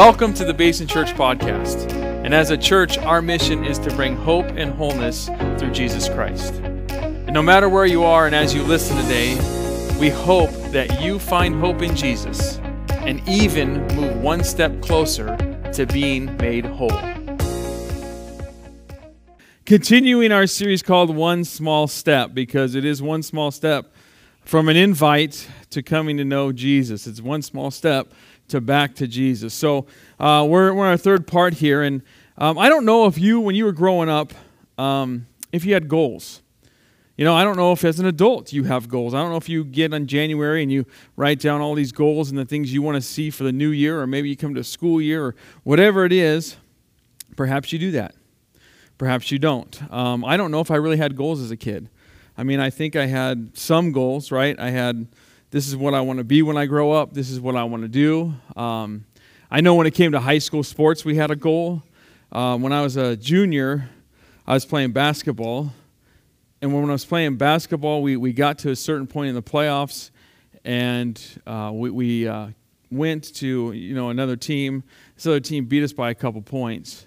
Welcome to the Basin Church Podcast. And as a church, our mission is to bring hope and wholeness through Jesus Christ. And no matter where you are and as you listen today, we hope that you find hope in Jesus and even move one step closer to being made whole. Continuing our series called One Small Step, because it is one small step from an invite to coming to know Jesus. It's one small step to back to Jesus. So uh, we're, we're in our third part here, and um, I don't know if you, when you were growing up, um, if you had goals. You know, I don't know if as an adult you have goals. I don't know if you get on January and you write down all these goals and the things you want to see for the new year, or maybe you come to school year or whatever it is. Perhaps you do that. Perhaps you don't. Um, I don't know if I really had goals as a kid. I mean, I think I had some goals, right? I had this is what I want to be when I grow up. This is what I want to do. Um, I know when it came to high school sports, we had a goal. Uh, when I was a junior, I was playing basketball. And when I was playing basketball, we, we got to a certain point in the playoffs, and uh, we, we uh, went to you know another team. This other team beat us by a couple points.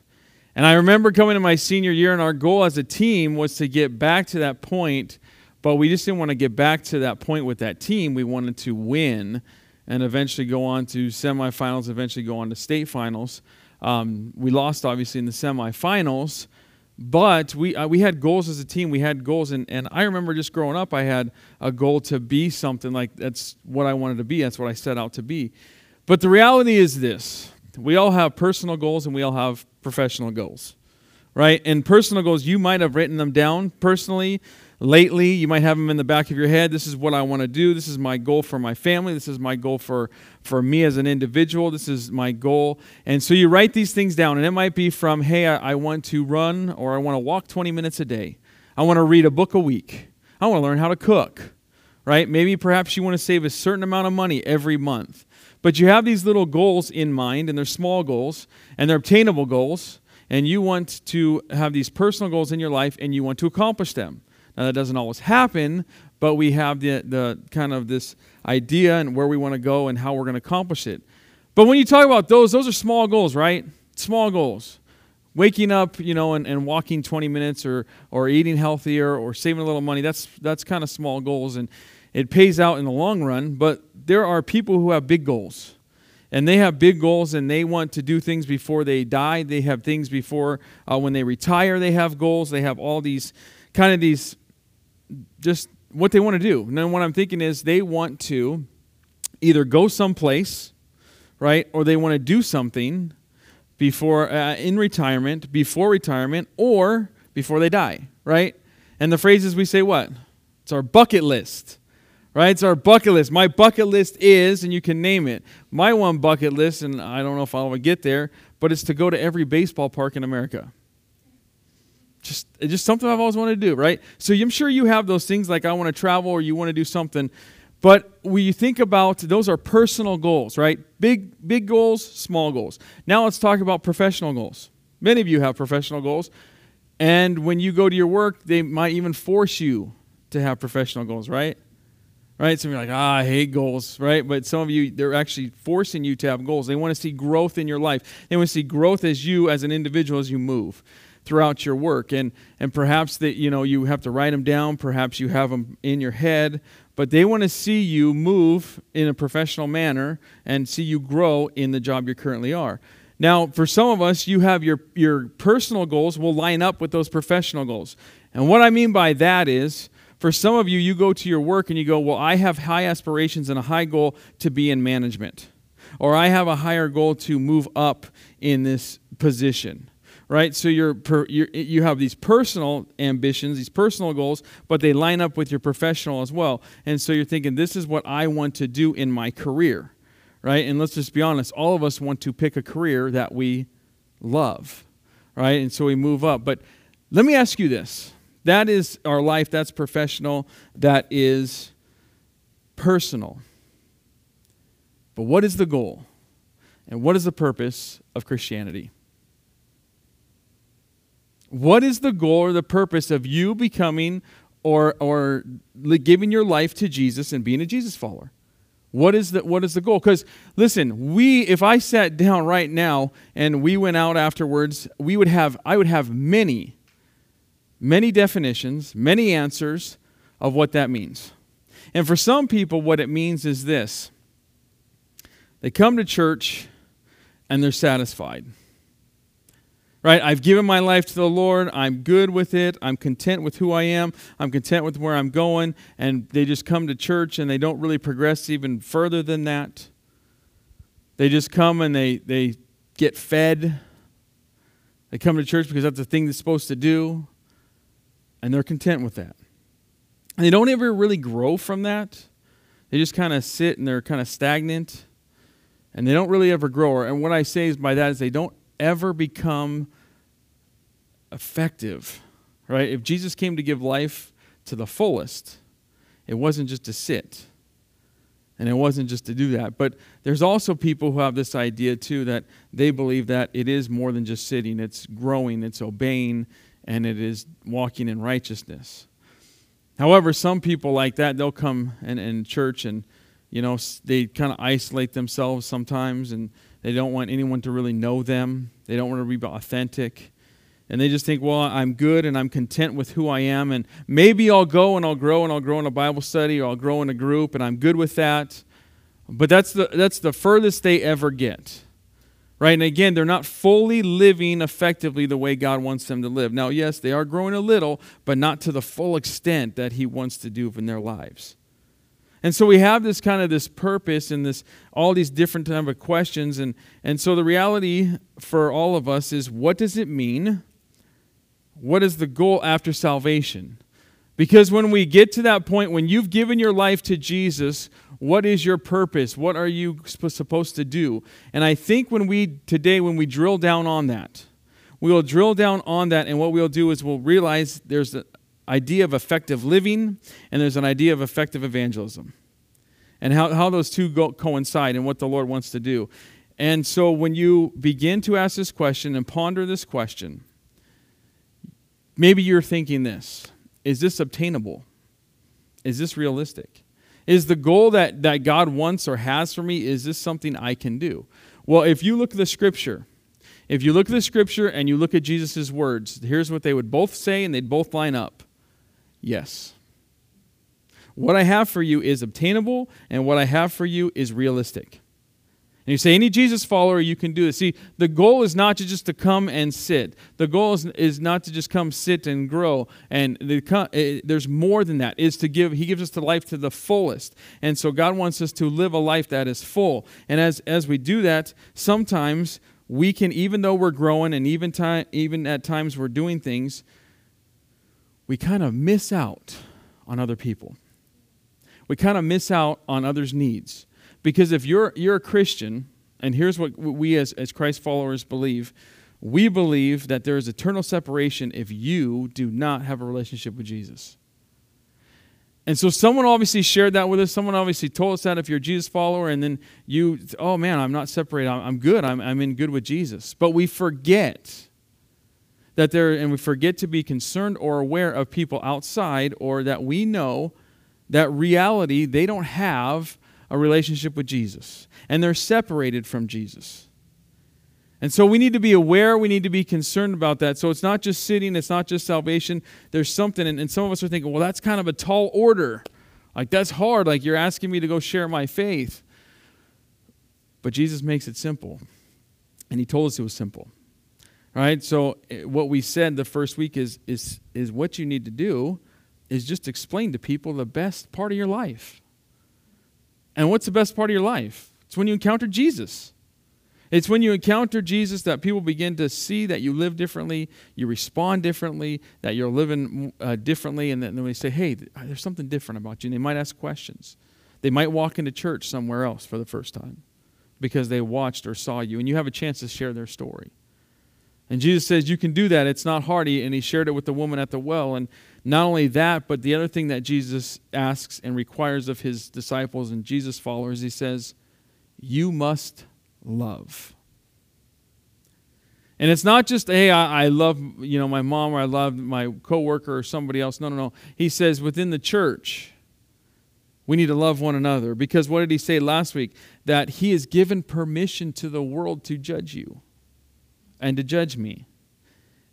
And I remember coming to my senior year, and our goal as a team was to get back to that point but we just didn't want to get back to that point with that team. We wanted to win and eventually go on to semifinals, eventually go on to state finals. Um, we lost, obviously, in the semifinals, but we, uh, we had goals as a team. We had goals, and, and I remember just growing up, I had a goal to be something like that's what I wanted to be. That's what I set out to be. But the reality is this we all have personal goals and we all have professional goals, right? And personal goals, you might have written them down personally lately. You might have them in the back of your head. This is what I want to do. This is my goal for my family. This is my goal for, for me as an individual. This is my goal. And so you write these things down, and it might be from, hey, I, I want to run or I want to walk 20 minutes a day. I want to read a book a week. I want to learn how to cook, right? Maybe perhaps you want to save a certain amount of money every month. But you have these little goals in mind, and they're small goals, and they're obtainable goals, and you want to have these personal goals in your life, and you want to accomplish them. Now, that doesn't always happen, but we have the, the kind of this idea and where we want to go and how we're going to accomplish it. But when you talk about those, those are small goals, right? Small goals. Waking up, you know, and, and walking 20 minutes or, or eating healthier or saving a little money, that's, that's kind of small goals. And it pays out in the long run, but there are people who have big goals. And they have big goals and they want to do things before they die. They have things before uh, when they retire, they have goals. They have all these kind of these just what they want to do. And then what I'm thinking is they want to either go someplace, right, or they want to do something before uh, in retirement, before retirement, or before they die, right? And the phrases we say what? It's our bucket list, right? It's our bucket list. My bucket list is, and you can name it. My one bucket list, and I don't know if I'll ever get there, but it's to go to every baseball park in America just just something I've always wanted to do, right? So I'm sure you have those things like I want to travel or you want to do something. But when you think about those are personal goals, right? Big big goals, small goals. Now let's talk about professional goals. Many of you have professional goals. And when you go to your work, they might even force you to have professional goals, right? Right? Some of you are like, ah, I hate goals, right? But some of you, they're actually forcing you to have goals. They want to see growth in your life. They want to see growth as you, as an individual, as you move throughout your work. And, and perhaps that, you know, you have to write them down, perhaps you have them in your head, but they want to see you move in a professional manner and see you grow in the job you currently are. Now, for some of us, you have your, your personal goals will line up with those professional goals. And what I mean by that is, for some of you, you go to your work and you go, Well, I have high aspirations and a high goal to be in management. Or I have a higher goal to move up in this position right? So you're, per, you're, you have these personal ambitions, these personal goals, but they line up with your professional as well. And so you're thinking, this is what I want to do in my career, right? And let's just be honest, all of us want to pick a career that we love, right? And so we move up. But let me ask you this that is our life, that's professional, that is personal. But what is the goal? And what is the purpose of Christianity? What is the goal or the purpose of you becoming or, or giving your life to Jesus and being a Jesus follower? What is the what is the goal? Because listen, we if I sat down right now and we went out afterwards, we would have I would have many, many definitions, many answers of what that means. And for some people, what it means is this. They come to church and they're satisfied. Right? I've given my life to the Lord. I'm good with it. I'm content with who I am. I'm content with where I'm going. And they just come to church and they don't really progress even further than that. They just come and they, they get fed. They come to church because that's the thing they're supposed to do. And they're content with that. And they don't ever really grow from that. They just kind of sit and they're kind of stagnant. And they don't really ever grow. And what I say is by that is they don't ever become effective, right? If Jesus came to give life to the fullest, it wasn't just to sit. And it wasn't just to do that. But there's also people who have this idea, too, that they believe that it is more than just sitting, it's growing, it's obeying, and it is walking in righteousness. However, some people like that, they'll come in, in church and, you know, they kind of isolate themselves sometimes and they don't want anyone to really know them. They don't want to be authentic. And they just think, well, I'm good and I'm content with who I am. And maybe I'll go and I'll grow and I'll grow in a Bible study or I'll grow in a group and I'm good with that. But that's the, that's the furthest they ever get. Right? And again, they're not fully living effectively the way God wants them to live. Now, yes, they are growing a little, but not to the full extent that He wants to do in their lives. And so we have this kind of this purpose and this all these different type of questions and and so the reality for all of us is what does it mean? What is the goal after salvation? Because when we get to that point when you've given your life to Jesus, what is your purpose? What are you supposed to do? And I think when we today when we drill down on that, we will drill down on that and what we'll do is we'll realize there's a, idea of effective living and there's an idea of effective evangelism and how, how those two go, coincide and what the Lord wants to do. And so when you begin to ask this question and ponder this question, maybe you're thinking this Is this obtainable? Is this realistic? Is the goal that, that God wants or has for me, is this something I can do? Well, if you look at the scripture, if you look at the scripture and you look at Jesus' words, here's what they would both say and they'd both line up. Yes. What I have for you is obtainable, and what I have for you is realistic. And you say, any Jesus follower, you can do this. See, the goal is not to just to come and sit. The goal is, is not to just come sit and grow. And the, eh, there's more than that. Is to give. He gives us the life to the fullest. And so God wants us to live a life that is full. And as as we do that, sometimes we can, even though we're growing, and even time, even at times we're doing things, we kind of miss out on other people. We kind of miss out on others' needs. Because if you're, you're a Christian, and here's what we as, as Christ followers believe we believe that there is eternal separation if you do not have a relationship with Jesus. And so someone obviously shared that with us. Someone obviously told us that if you're a Jesus follower, and then you, oh man, I'm not separated. I'm, good. I'm, I'm in good with Jesus. But we forget that there and we forget to be concerned or aware of people outside or that we know that reality they don't have a relationship with Jesus and they're separated from Jesus. And so we need to be aware, we need to be concerned about that. So it's not just sitting, it's not just salvation. There's something, and, and some of us are thinking, well, that's kind of a tall order. Like, that's hard. Like, you're asking me to go share my faith. But Jesus makes it simple. And he told us it was simple. Right? So eh, what we said the first week is is is what you need to do is just explain to people the best part of your life. And what's the best part of your life? It's when you encounter Jesus. It's when you encounter Jesus that people begin to see that you live differently, you respond differently, that you're living uh, differently, and then they say, hey, there's something different about you. And they might ask questions. They might walk into church somewhere else for the first time because they watched or saw you, and you have a chance to share their story. And Jesus says, You can do that. It's not hard. And he shared it with the woman at the well. And not only that, but the other thing that Jesus asks and requires of his disciples and Jesus followers, he says, You must love. And it's not just, hey, I, I, love you know my mom or I love my coworker or somebody else. No, no, no. He says within the church, We need to love one another because what did he say last week? That he has given permission to the world to judge you and to judge me.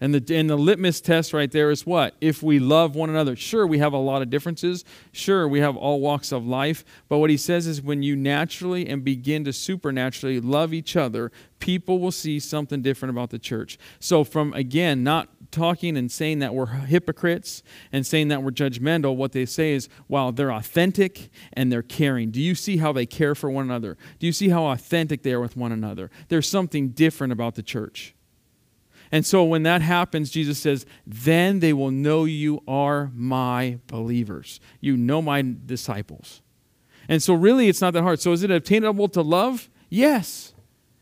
And the, and the litmus test right there is what? If we love one another. Sure, we have a lot of differences. Sure, we have all walks of life. But what he says is when you naturally and begin to supernaturally love each other, people will see something different about the church. So, from again, not talking and saying that we're hypocrites and saying that we're judgmental, what they say is, wow, they're authentic and they're caring. Do you see how they care for one another? Do you see how authentic they are with one another? There's something different about the church. And so when that happens, Jesus says, then they will know you are my believers. You know my disciples. And so really it's not that hard. So is it attainable to love? Yes.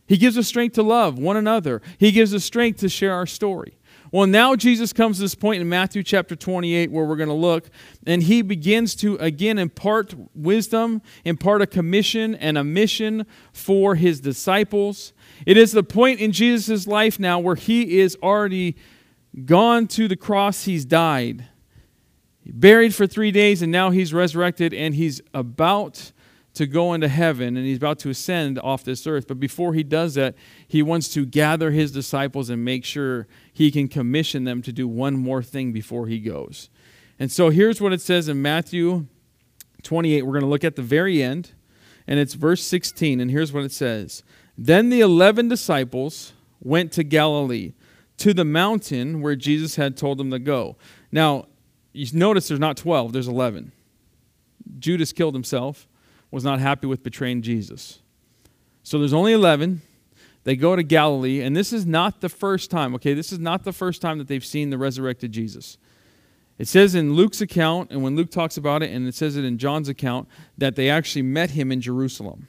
He gives us strength to love one another. He gives us strength to share our story. Well, now Jesus comes to this point in Matthew chapter 28 where we're going to look, and he begins to again impart wisdom, impart a commission and a mission for his disciples. It is the point in Jesus' life now where he is already gone to the cross, he's died, buried for three days, and now he's resurrected and he's about to go into heaven and he's about to ascend off this earth. But before he does that, he wants to gather his disciples and make sure he can commission them to do one more thing before he goes. And so here's what it says in Matthew 28. We're going to look at the very end, and it's verse 16. And here's what it says then the eleven disciples went to Galilee, to the mountain where Jesus had told them to go. Now, you notice there's not 12, there's 11. Judas killed himself, was not happy with betraying Jesus. So there's only 11. They go to Galilee, and this is not the first time, okay? This is not the first time that they've seen the resurrected Jesus. It says in Luke's account, and when Luke talks about it, and it says it in John's account, that they actually met him in Jerusalem.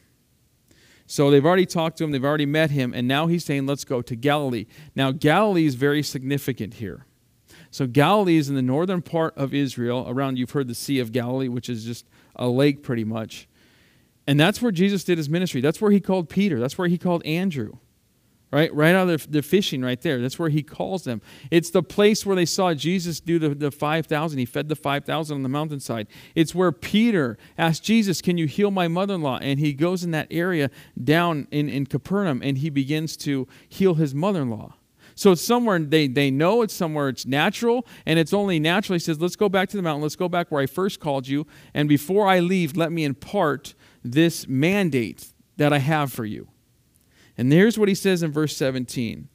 So they've already talked to him, they've already met him, and now he's saying, let's go to Galilee. Now, Galilee is very significant here. So Galilee is in the northern part of Israel, around, you've heard the Sea of Galilee, which is just a lake pretty much. And that's where Jesus did his ministry. That's where he called Peter. That's where he called Andrew right? Right out of the fishing right there. That's where he calls them. It's the place where they saw Jesus do the, the 5,000. He fed the 5,000 on the mountainside. It's where Peter asked Jesus, Can you heal my mother in law? And he goes in that area down in, in Capernaum and he begins to heal his mother in law. So it's somewhere they, they know it's somewhere it's natural, and it's only natural. He says, Let's go back to the mountain. Let's go back where I first called you. And before I leave, let me impart this mandate that I have for you. And here's what he says in verse 17.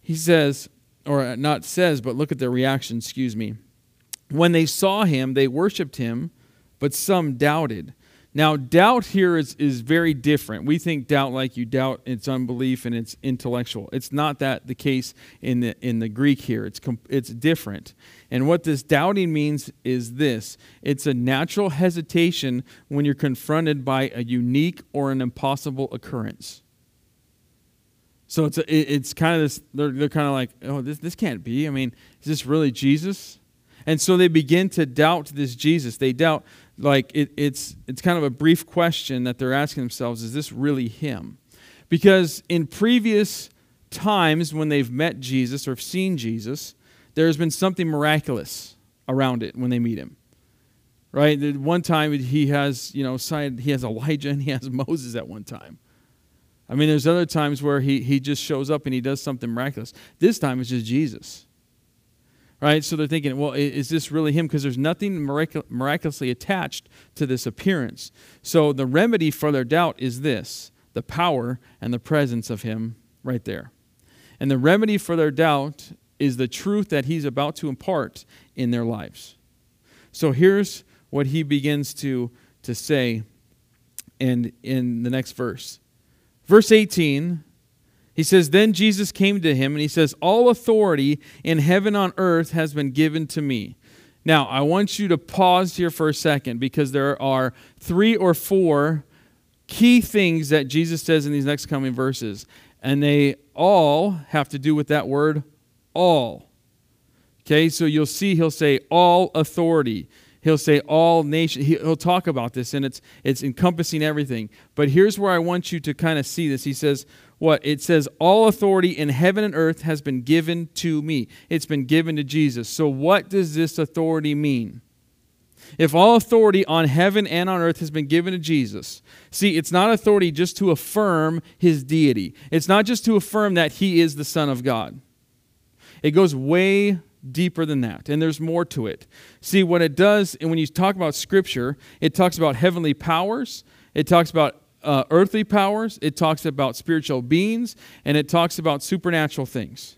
He says, or not says, but look at their reaction, excuse me. When they saw him, they worshiped him, but some doubted. Now, doubt here is, is very different. We think doubt like you doubt its unbelief and it's intellectual. It's not that the case in the, in the Greek here. It's, it's different. And what this doubting means is this it's a natural hesitation when you're confronted by a unique or an impossible occurrence. So it's a, it's kind of this. They're, they're kind of like, oh, this this can't be. I mean, is this really Jesus? And so they begin to doubt this Jesus. They doubt like it, it's it's kind of a brief question that they're asking themselves: Is this really him? Because in previous times when they've met Jesus or seen Jesus, there's been something miraculous around it when they meet him. Right? One time he has, you know, he has Elijah and he has Moses at one time. I mean, there's other times where he, he just shows up and he does something miraculous. This time it's just Jesus. Right? So they're thinking, well, is this really him? Because there's nothing mirac- miraculously attached to this appearance. So the remedy for their doubt is this the power and the presence of him right there. And the remedy for their doubt is the truth that he's about to impart in their lives. So here's what he begins to, to say and in the next verse. Verse 18, he says, Then Jesus came to him and he says, All authority in heaven on earth has been given to me. Now, I want you to pause here for a second because there are three or four key things that Jesus says in these next coming verses, and they all have to do with that word all. Okay, so you'll see he'll say all authority he'll say all nations he'll talk about this and it's it's encompassing everything. But here's where i want you to kind of see this. He says what? It says all authority in heaven and earth has been given to me. It's been given to jesus. So what does this authority mean? If all authority on heaven and on earth has been given to Jesus, see, it's not authority just to affirm his deity. It's not just to affirm that he is the Son of God. It goes way deeper than that, and there's more to it. See, what it does, and when you talk about Scripture, it talks about heavenly powers, it talks about uh, earthly powers, it talks about spiritual beings, and it talks about supernatural things.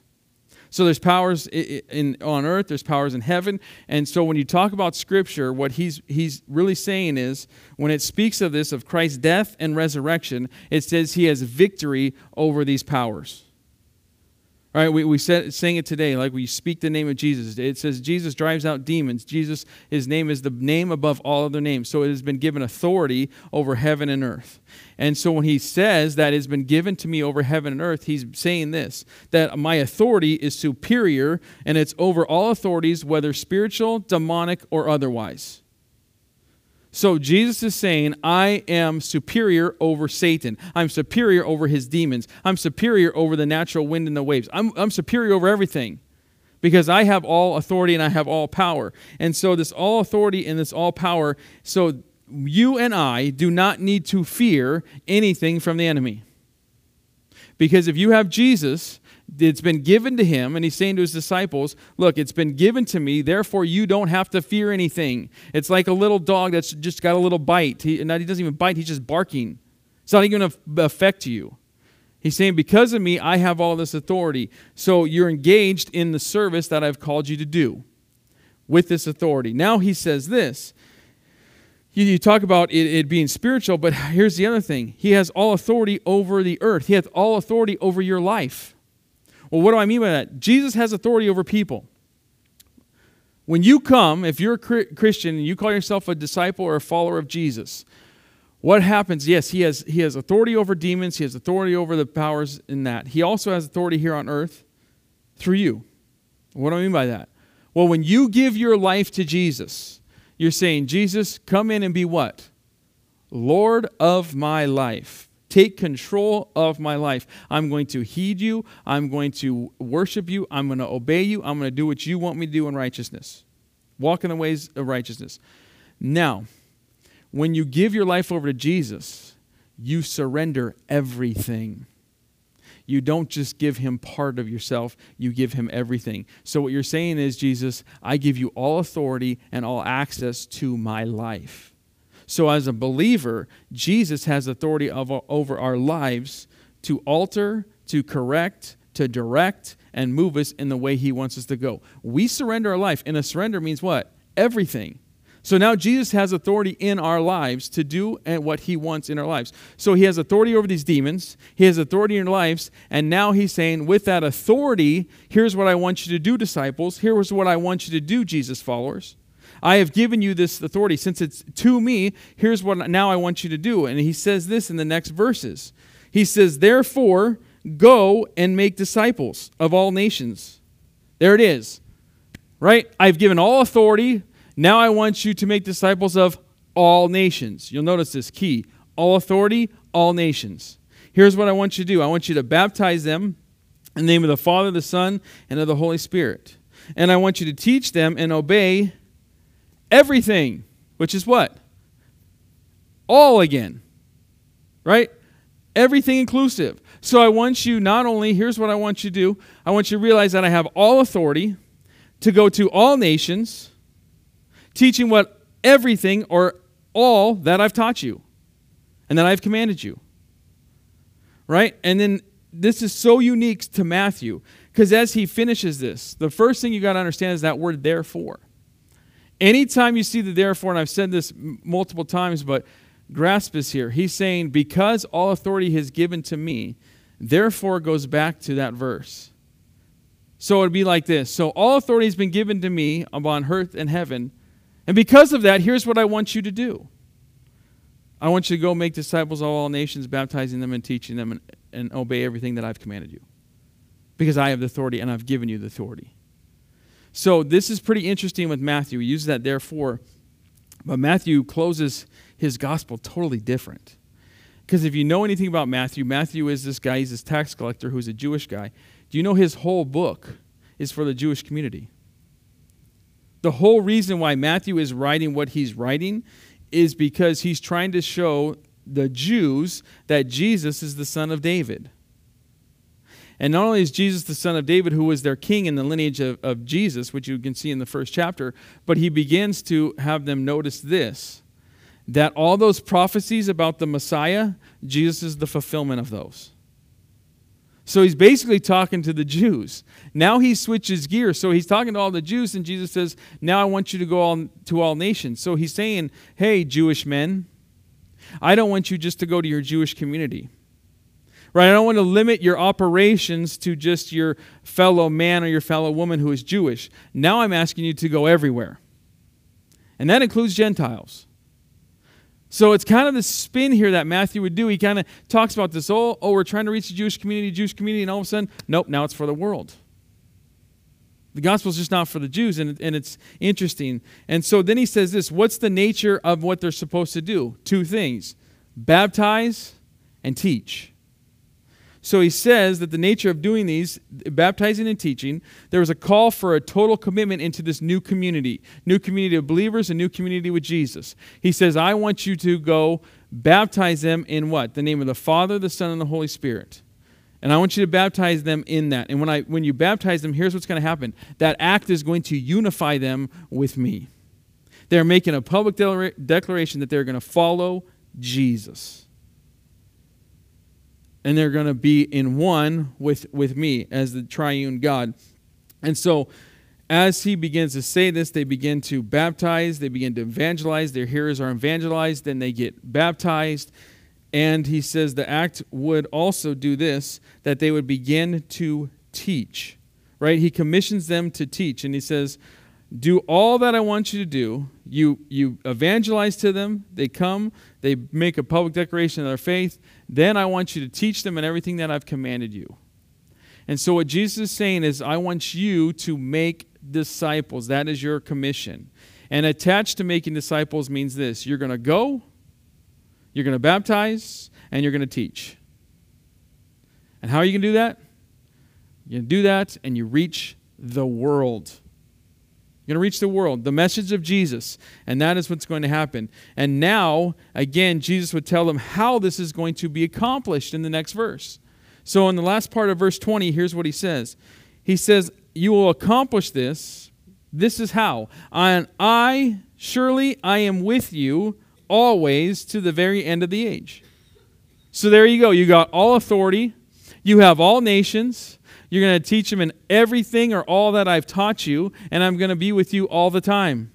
So there's powers in, in, on earth, there's powers in heaven, and so when you talk about Scripture, what he's he's really saying is when it speaks of this of Christ's death and resurrection, it says he has victory over these powers. Right, we, we said, it today, like we speak the name of Jesus. It says Jesus drives out demons. Jesus, his name is the name above all other names. So it has been given authority over heaven and earth. And so when he says that it's been given to me over heaven and earth, he's saying this that my authority is superior and it's over all authorities, whether spiritual, demonic, or otherwise. So Jesus is saying, I am superior over Satan. I'm superior over his demons. I'm superior over the natural wind and the waves. I'm, I'm superior over everything because I have all authority and I have all power. And so, this all authority and this all power, so you and I do not need to fear anything from the enemy. Because if you have Jesus, it's been given to him, and he's saying to his disciples, Look, it's been given to me, therefore you don't have to fear anything. It's like a little dog that's just got a little bite. He, not, he doesn't even bite, he's just barking. It's not even going to affect you. He's saying, Because of me, I have all this authority. So you're engaged in the service that I've called you to do with this authority. Now he says this. You, talk about it, it being spiritual, but here's the other thing. He has all authority over the earth. He has all authority over your life. Well, what do I mean by that? Jesus has authority over people. When you come, if you're a Christian and you call yourself a disciple or a follower of Jesus, what happens? Yes, he has, he has authority over demons, he has authority over the powers in that. He also has authority here on earth through you. What do I mean by that? Well, when you give your life to Jesus, you're saying, Jesus, come in and be what? Lord of my life. Take control of my life. I'm going to heed you. I'm going to worship you. I'm going to obey you. I'm going to do what you want me to do in righteousness. Walk in the ways of righteousness. Now, when you give your life over to Jesus, you surrender everything. You don't just give him part of yourself, you give him everything. So, what you're saying is, Jesus, I give you all authority and all access to my life. So, as a believer, Jesus has authority over our lives to alter, to correct, to direct, and move us in the way He wants us to go. We surrender our life, and a surrender means what? Everything. So now Jesus has authority in our lives to do what he wants in our lives. So he has authority over these demons, he has authority in our lives, and now he's saying, with that authority, here's what I want you to do, disciples. Here's what I want you to do, Jesus followers. I have given you this authority. Since it's to me, here's what now I want you to do. And he says this in the next verses. He says, Therefore, go and make disciples of all nations. There it is. Right? I've given all authority. Now I want you to make disciples of all nations. You'll notice this key all authority, all nations. Here's what I want you to do I want you to baptize them in the name of the Father, the Son, and of the Holy Spirit. And I want you to teach them and obey everything, which is what? All again. Right? Everything inclusive. So I want you not only, here's what I want you to do I want you to realize that I have all authority to go to all nations, teaching what everything or all that I've taught you and that I've commanded you. Right? And then this is so unique to Matthew because as he finishes this, the first thing you got to understand is that word therefore. Anytime you see the therefore, and I've said this multiple times, but grasp this here. He's saying, Because all authority has given to me, therefore goes back to that verse. So it'd be like this. So all authority has been given to me upon earth and heaven. And because of that, here's what I want you to do. I want you to go make disciples of all nations, baptizing them and teaching them and, and obey everything that I've commanded you. Because I have the authority and I've given you the authority. So this is pretty interesting with Matthew. He uses that therefore, but Matthew closes his gospel totally different. Because if you know anything about Matthew, Matthew is this guy, he's this tax collector who's a Jewish guy. Do you know his whole book is for the Jewish community? The whole reason why Matthew is writing what he's writing is because he's trying to show the Jews that Jesus is the son of David. And not only is Jesus the son of David, who was their king in the lineage of, of Jesus, which you can see in the first chapter, but he begins to have them notice this that all those prophecies about the Messiah, Jesus is the fulfillment of those. So he's basically talking to the Jews. Now he switches gears. So he's talking to all the Jews, and Jesus says, Now I want you to go all, to all nations. So he's saying, Hey, Jewish men, I don't want you just to go to your Jewish community. Right? I don't want to limit your operations to just your fellow man or your fellow woman who is Jewish. Now I'm asking you to go everywhere. And that includes Gentiles. So it's kind of the spin here that Matthew would do. He kind of talks about this, oh, oh, we're trying to reach the Jewish community, Jewish community, and all of a sudden, nope, now it's for the world. The gospel is just not for the Jews, and, and it's interesting. And so then he says this what's the nature of what they're supposed to do? Two things baptize and teach. So he says that the nature of doing these, baptizing and teaching, there was a call for a total commitment into this new community, new community of believers, a new community with Jesus. He says, I want you to go baptize them in what? The name of the Father, the Son, and the Holy Spirit. And I want you to baptize them in that. And when, I, when you baptize them, here's what's going to happen that act is going to unify them with me. They're making a public de- declaration that they're going to follow Jesus and they're going to be in one with, with me as the triune God. And so, as he begins to say this, they begin to baptize, they begin to evangelize. Their hearers are evangelized, then they get baptized. And he says the act would also do this that they would begin to teach, right? He commissions them to teach, and he says, Do all that I want you to do. You, you evangelize to them, they come, they make a public declaration of their faith, then I want you to teach them in everything that I've commanded you. And so, what Jesus is saying is, I want you to make disciples. That is your commission. And attached to making disciples means this you're going to go, you're going to baptize, and you're going to teach. And how are you going to do that? You do that and you reach the world. You're going to reach the world, the message of Jesus, and that is what's going to happen. And now, again, Jesus would tell them how this is going to be accomplished in the next verse. So, in the last part of verse 20, here's what he says He says, You will accomplish this. This is how. And I, surely, I am with you always to the very end of the age. So, there you go. You got all authority, you have all nations. You're going to teach them in everything or all that I've taught you, and I'm going to be with you all the time.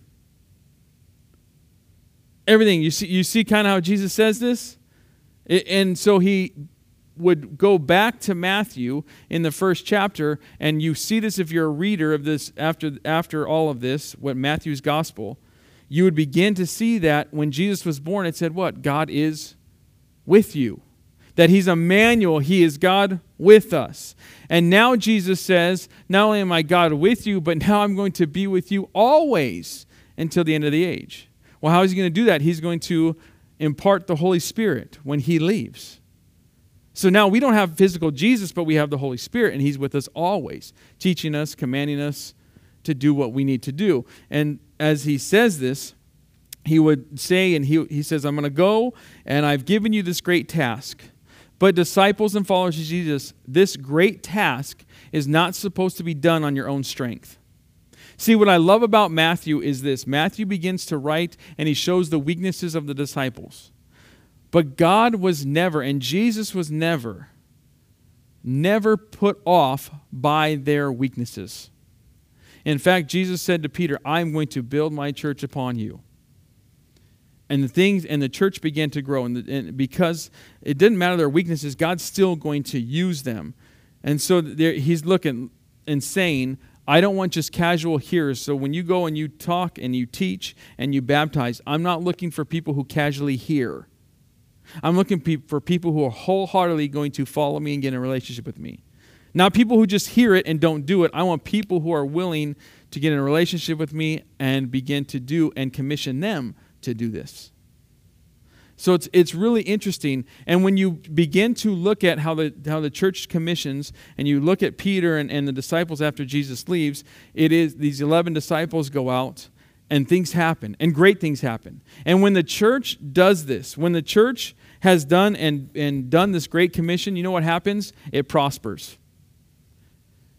Everything. You see, you see kind of how Jesus says this? And so he would go back to Matthew in the first chapter, and you see this if you're a reader of this after, after all of this, what Matthew's gospel, you would begin to see that when Jesus was born, it said what? God is with you that he's Emmanuel, he is God with us. And now Jesus says, Not only am I God with you, but now I'm going to be with you always until the end of the age. Well, how is he going to do that? He's going to impart the Holy Spirit when he leaves. So now we don't have physical Jesus, but we have the Holy Spirit, and he's with us always, teaching us, commanding us to do what we need to do. And as he says this, he would say, and he, he says, I'm going to go, and I've given you this great task but, disciples and followers of Jesus, this great task is not supposed to be done on your own strength. See, what I love about Matthew is this Matthew begins to write and he shows the weaknesses of the disciples. But God was never, and Jesus was never, never put off by their weaknesses. In fact, Jesus said to Peter, I'm going to build my church upon you and the things and the church began to grow and, the, and because it didn't matter their weaknesses god's still going to use them. And so there, he's looking and saying i don't want just casual hearers. So when you go and you talk and you teach and you baptize i'm not looking for people who casually hear. I'm looking for people who are wholeheartedly going to follow me and get in a relationship with me. Not people who just hear it and don't do it. I want people who are willing to get in a relationship with me and begin to do and commission them to do this. So it's, it's really interesting. And when you begin to look at how the, how the church commissions and you look at Peter and, and the disciples after Jesus leaves, it is these 11 disciples go out and things happen and great things happen. And when the church does this, when the church has done and, and done this great commission, you know what happens? It prospers.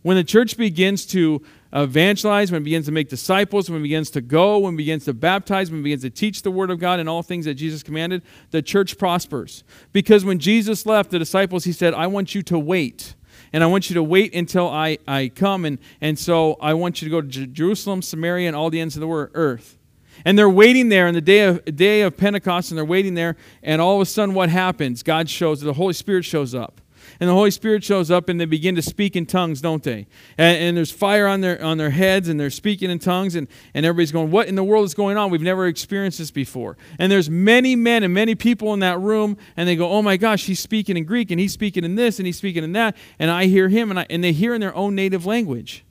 When the church begins to evangelize, when it begins to make disciples, when it begins to go, when it begins to baptize, when it begins to teach the Word of God and all things that Jesus commanded, the church prospers. Because when Jesus left the disciples, he said, I want you to wait. And I want you to wait until I, I come. And, and so I want you to go to Jerusalem, Samaria, and all the ends of the earth. And they're waiting there in the day of, day of Pentecost, and they're waiting there. And all of a sudden, what happens? God shows, the Holy Spirit shows up and the Holy Spirit shows up and they begin to speak in tongues, don't they? And, and, there's fire on their on their heads and they're speaking in tongues and, and everybody's going, What in the world is going on? We've never experienced this before. And there's many men and many people in that room and they go, Oh my gosh, he's speaking in Greek and he's speaking in this and he's speaking in that. And I hear him and I, and they hear in their own native language.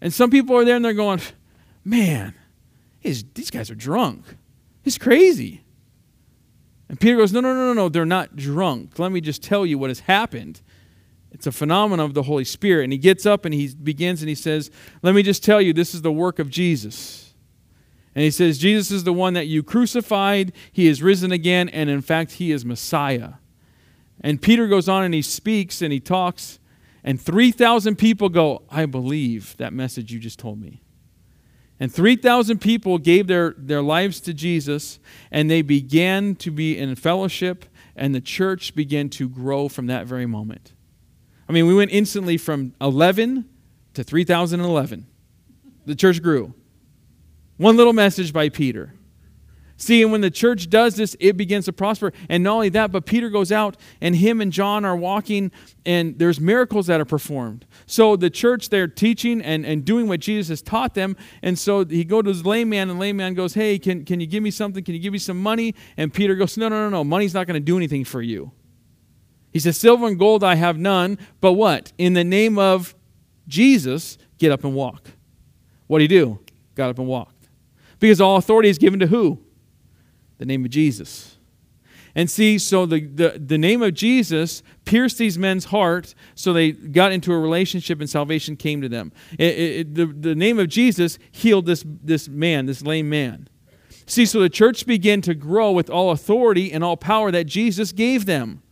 And some people are there and they're going, Man, these guys are drunk. It's crazy. And Peter goes, No, no, no, no, no, they're not drunk. Let me just tell you what has happened. It's a phenomenon of the Holy Spirit. And he gets up and he begins and he says, Let me just tell you, this is the work of Jesus. And he says, Jesus is the one that you crucified. He is risen again. And in fact, he is Messiah. And Peter goes on and he speaks and he talks. And 3,000 people go, I believe that message you just told me. And 3,000 people gave their, their lives to Jesus, and they began to be in fellowship, and the church began to grow from that very moment. I mean, we went instantly from 11 to 3,011. The church grew. One little message by Peter. See, and when the church does this, it begins to prosper. And not only that, but Peter goes out and him and John are walking, and there's miracles that are performed. So the church, they're teaching and, and doing what Jesus has taught them. And so he goes to his layman, and layman goes, Hey, can, can you give me something? Can you give me some money? And Peter goes, No, no, no, no. Money's not going to do anything for you. He says, Silver and gold I have none, but what? In the name of Jesus, get up and walk. What do you do? Got up and walked. Because all authority is given to who? The name of Jesus. And see, so the, the, the name of Jesus pierced these men's heart, so they got into a relationship and salvation came to them. It, it, the, the name of Jesus healed this, this man, this lame man. See, so the church began to grow with all authority and all power that Jesus gave them.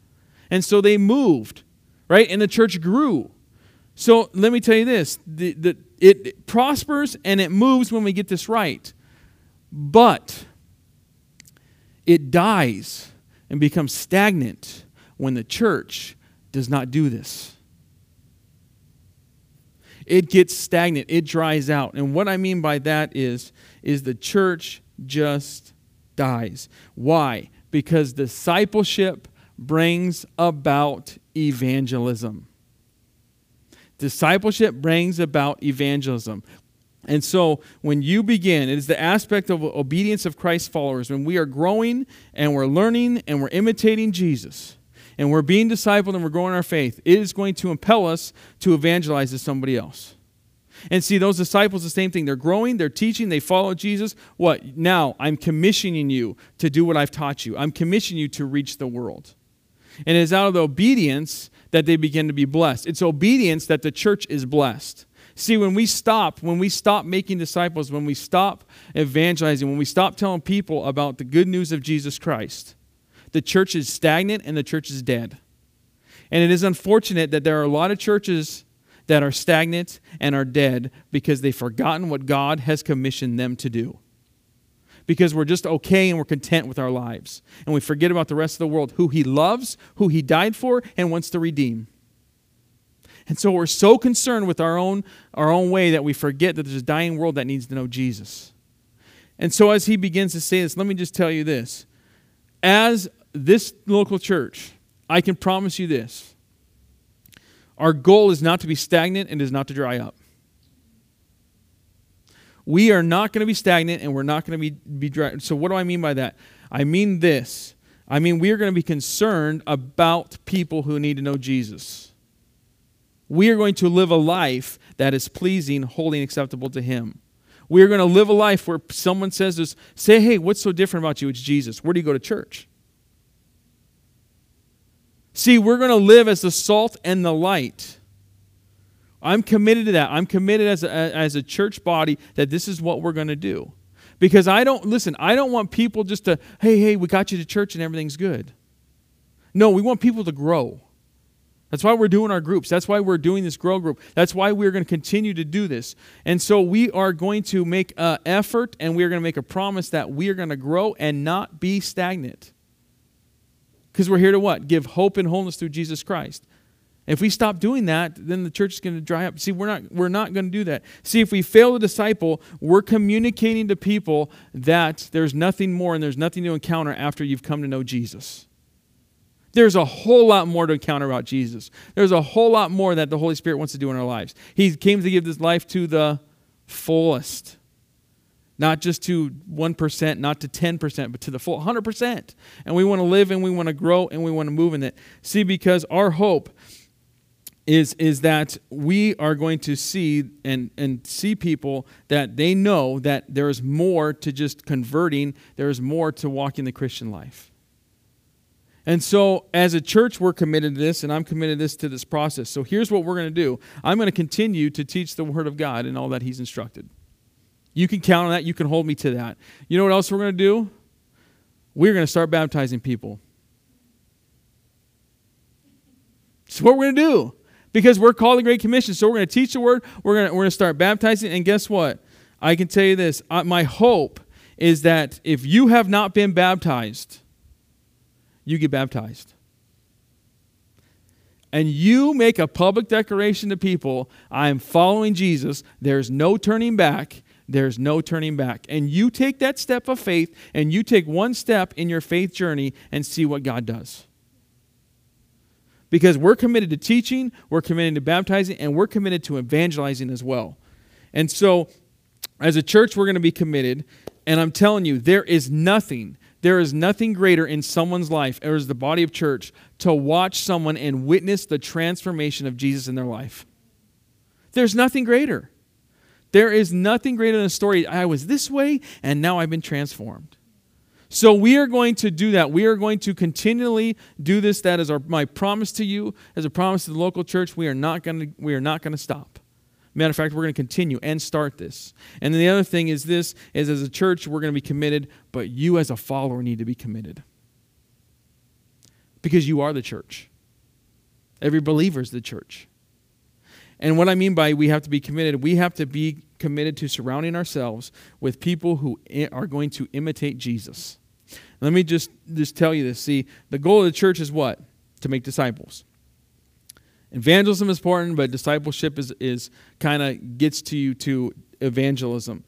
And so they moved, right? And the church grew. So let me tell you this the, the, it prospers and it moves when we get this right. But it dies and becomes stagnant when the church does not do this. It gets stagnant, it dries out. And what I mean by that is is the church just dies. Why? Because discipleship brings about evangelism. Discipleship brings about evangelism. And so, when you begin, it is the aspect of obedience of Christ's followers. When we are growing and we're learning and we're imitating Jesus and we're being discipled and we're growing our faith, it is going to impel us to evangelize to somebody else. And see, those disciples, the same thing. They're growing, they're teaching, they follow Jesus. What? Now, I'm commissioning you to do what I've taught you, I'm commissioning you to reach the world. And it is out of the obedience that they begin to be blessed. It's obedience that the church is blessed. See, when we stop, when we stop making disciples, when we stop evangelizing, when we stop telling people about the good news of Jesus Christ, the church is stagnant and the church is dead. And it is unfortunate that there are a lot of churches that are stagnant and are dead because they've forgotten what God has commissioned them to do. Because we're just okay and we're content with our lives. And we forget about the rest of the world, who He loves, who He died for, and wants to redeem. And so we're so concerned with our own, our own way that we forget that there's a dying world that needs to know Jesus. And so as he begins to say this, let me just tell you this. As this local church, I can promise you this. Our goal is not to be stagnant and is not to dry up. We are not going to be stagnant and we're not going to be, be dry. So, what do I mean by that? I mean this. I mean, we are going to be concerned about people who need to know Jesus we are going to live a life that is pleasing, holy, and acceptable to Him. We are going to live a life where someone says this, say, hey, what's so different about you? It's Jesus. Where do you go to church? See, we're going to live as the salt and the light. I'm committed to that. I'm committed as a, as a church body that this is what we're going to do. Because I don't, listen, I don't want people just to, hey, hey, we got you to church and everything's good. No, we want people to grow. That's why we're doing our groups. That's why we're doing this grow group. That's why we're going to continue to do this. And so we are going to make an effort and we are going to make a promise that we are going to grow and not be stagnant. Because we're here to what? Give hope and wholeness through Jesus Christ. If we stop doing that, then the church is going to dry up. See, we're not, we're not going to do that. See, if we fail to disciple, we're communicating to people that there's nothing more and there's nothing to encounter after you've come to know Jesus. There's a whole lot more to encounter about Jesus. There's a whole lot more that the Holy Spirit wants to do in our lives. He came to give this life to the fullest. Not just to 1%, not to 10%, but to the full 100%. And we want to live and we want to grow and we want to move in it. See, because our hope is, is that we are going to see and, and see people that they know that there is more to just converting, there is more to walking the Christian life. And so, as a church, we're committed to this, and I'm committed to this to this process. So, here's what we're going to do I'm going to continue to teach the Word of God and all that He's instructed. You can count on that. You can hold me to that. You know what else we're going to do? We're going to start baptizing people. It's what we're going to do because we're called the Great Commission. So we're going to teach the word. We're going to, we're going to start baptizing. And guess what? I can tell you this. my hope is that if you have not been baptized, you get baptized. And you make a public declaration to people I am following Jesus. There's no turning back. There's no turning back. And you take that step of faith and you take one step in your faith journey and see what God does because we're committed to teaching, we're committed to baptizing, and we're committed to evangelizing as well. And so, as a church, we're going to be committed. And I'm telling you, there is nothing, there is nothing greater in someone's life, or as the body of church, to watch someone and witness the transformation of Jesus in their life. There's nothing greater. There is nothing greater than a story. I was this way, and now I've been transformed. So we are going to do that. We are going to continually do this. That is our, my promise to you, as a promise to the local church. We are not going to we are not going to stop. Matter of fact, we're going to continue and start this. And then the other thing is this: is as a church we're going to be committed, but you as a follower need to be committed because you are the church. Every believer is the church. And what I mean by we have to be committed, we have to be committed to surrounding ourselves with people who are going to imitate Jesus. Let me just, just tell you this. See, the goal of the church is what? To make disciples. Evangelism is important, but discipleship is, is kind of gets to you to evangelism.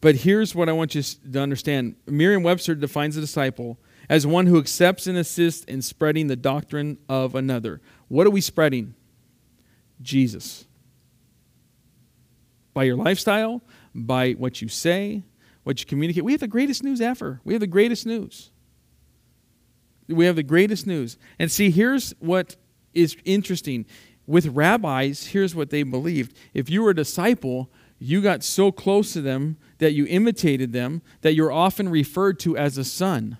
But here's what I want you to understand Merriam Webster defines a disciple as one who accepts and assists in spreading the doctrine of another. What are we spreading? Jesus. By your lifestyle, by what you say, what you communicate. We have the greatest news ever. We have the greatest news. We have the greatest news. And see, here's what is interesting. With rabbis, here's what they believed. If you were a disciple, you got so close to them that you imitated them that you're often referred to as a son.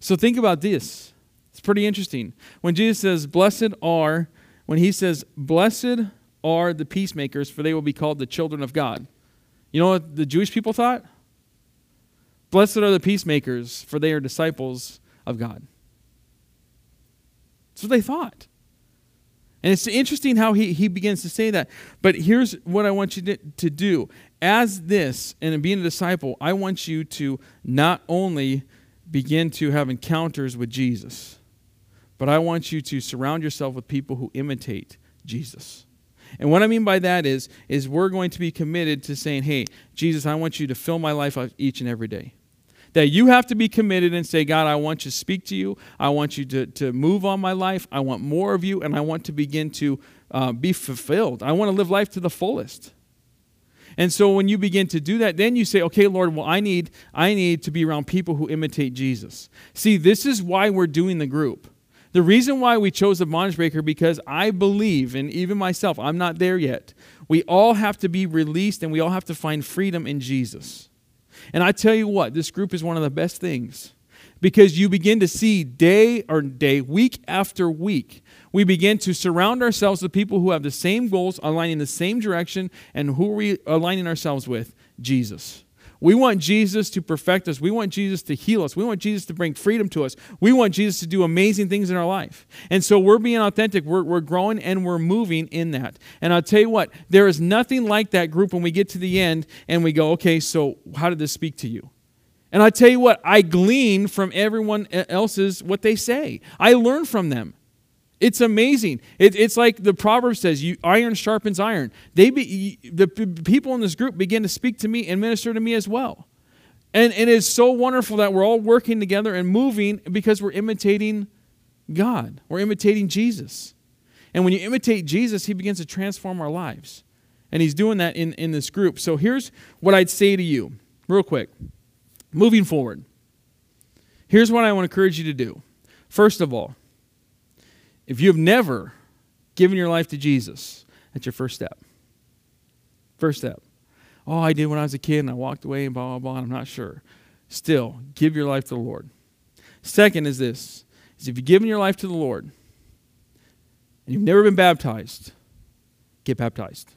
So think about this. It's pretty interesting. When Jesus says, Blessed are, when he says, Blessed are the peacemakers, for they will be called the children of God. You know what the Jewish people thought? Blessed are the peacemakers, for they are disciples of God. What they thought. And it's interesting how he, he begins to say that. But here's what I want you to, to do. As this, and being a disciple, I want you to not only begin to have encounters with Jesus, but I want you to surround yourself with people who imitate Jesus. And what I mean by that is, is we're going to be committed to saying, hey, Jesus, I want you to fill my life each and every day. That you have to be committed and say, God, I want you to speak to you. I want you to, to move on my life. I want more of you, and I want to begin to uh, be fulfilled. I want to live life to the fullest. And so when you begin to do that, then you say, okay, Lord, well, I need, I need to be around people who imitate Jesus. See, this is why we're doing the group. The reason why we chose the bondage breaker because I believe, and even myself, I'm not there yet. We all have to be released and we all have to find freedom in Jesus. And I tell you what, this group is one of the best things because you begin to see day or day, week after week, we begin to surround ourselves with people who have the same goals, aligning the same direction, and who are we aligning ourselves with? Jesus. We want Jesus to perfect us. We want Jesus to heal us. We want Jesus to bring freedom to us. We want Jesus to do amazing things in our life. And so we're being authentic. We're, we're growing and we're moving in that. And I'll tell you what, there is nothing like that group when we get to the end and we go, okay, so how did this speak to you? And I tell you what, I glean from everyone else's what they say. I learn from them. It's amazing. It, it's like the proverb says, "You iron sharpens iron." They be, the people in this group begin to speak to me and minister to me as well, and, and it is so wonderful that we're all working together and moving because we're imitating God. We're imitating Jesus, and when you imitate Jesus, He begins to transform our lives, and He's doing that in in this group. So here's what I'd say to you, real quick, moving forward. Here's what I want to encourage you to do. First of all if you have never given your life to Jesus, that's your first step. First step. Oh, I did when I was a kid and I walked away and blah, blah, blah, I'm not sure. Still, give your life to the Lord. Second is this is if you've given your life to the Lord and you've never been baptized, get baptized.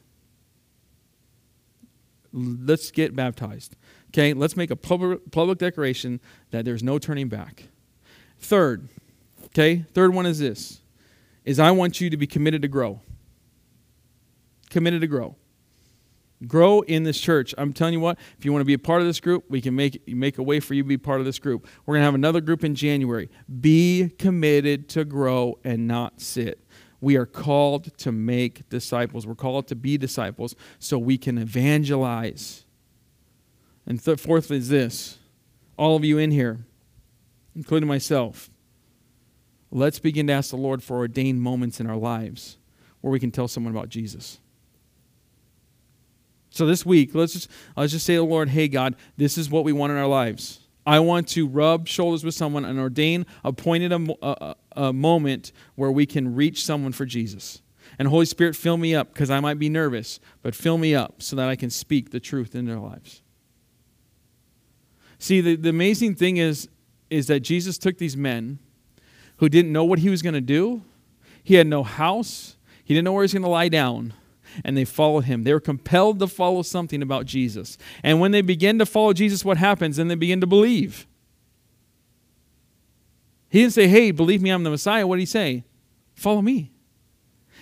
Let's get baptized. Okay, let's make a public, public declaration that there's no turning back. Third, okay, third one is this is I want you to be committed to grow. Committed to grow. Grow in this church. I'm telling you what, if you want to be a part of this group, we can make, make a way for you to be part of this group. We're going to have another group in January. Be committed to grow and not sit. We are called to make disciples. We're called to be disciples so we can evangelize. And th- fourth is this all of you in here, including myself, let's begin to ask the Lord for ordained moments in our lives where we can tell someone about Jesus. So this week, let's just let's just say to the Lord, "Hey God, this is what we want in our lives. I want to rub shoulders with someone and ordain appointed a, a, a moment where we can reach someone for Jesus." And Holy Spirit, fill me up because I might be nervous, but fill me up so that I can speak the truth in their lives. See, the, the amazing thing is, is that Jesus took these men who didn't know what he was going to do. He had no house, he didn't know where he was going to lie down. And they followed him. They were compelled to follow something about Jesus. And when they begin to follow Jesus, what happens? Then they begin to believe. He didn't say, Hey, believe me, I'm the Messiah. What did he say? Follow me.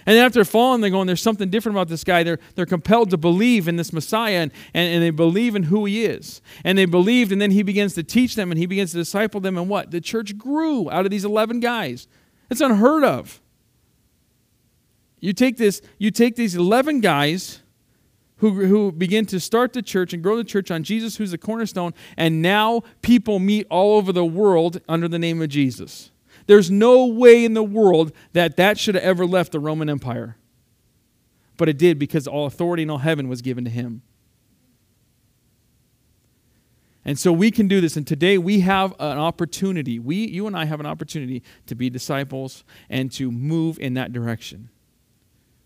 And then after falling, they're going, there's something different about this guy. They're, they're compelled to believe in this Messiah and, and, and they believe in who he is. And they believed, and then he begins to teach them and he begins to disciple them. And what? The church grew out of these 11 guys. It's unheard of. You take this, you take these 11 guys who, who begin to start the church and grow the church on Jesus, who's the cornerstone, and now people meet all over the world under the name of Jesus. There's no way in the world that that should have ever left the Roman Empire. But it did because all authority in all heaven was given to him. And so we can do this. And today we have an opportunity. We, you and I have an opportunity to be disciples and to move in that direction.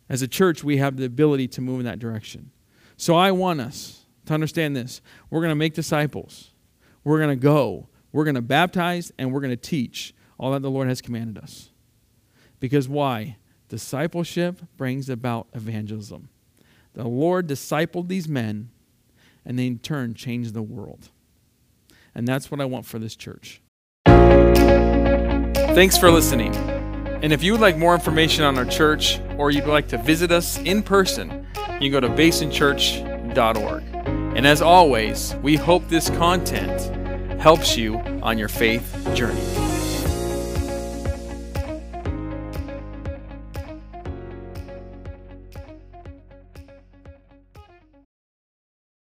As a church, we have the ability to move in that direction. So I want us to understand this. We're going to make disciples. We're going to go. We're going to baptize and we're going to teach all that the Lord has commanded us. Because why? Discipleship brings about evangelism. The Lord discipled these men, and they in turn changed the world. And that's what I want for this church. Thanks for listening. And if you would like more information on our church, or you'd like to visit us in person, you can go to basinchurch.org. And as always, we hope this content helps you on your faith journey.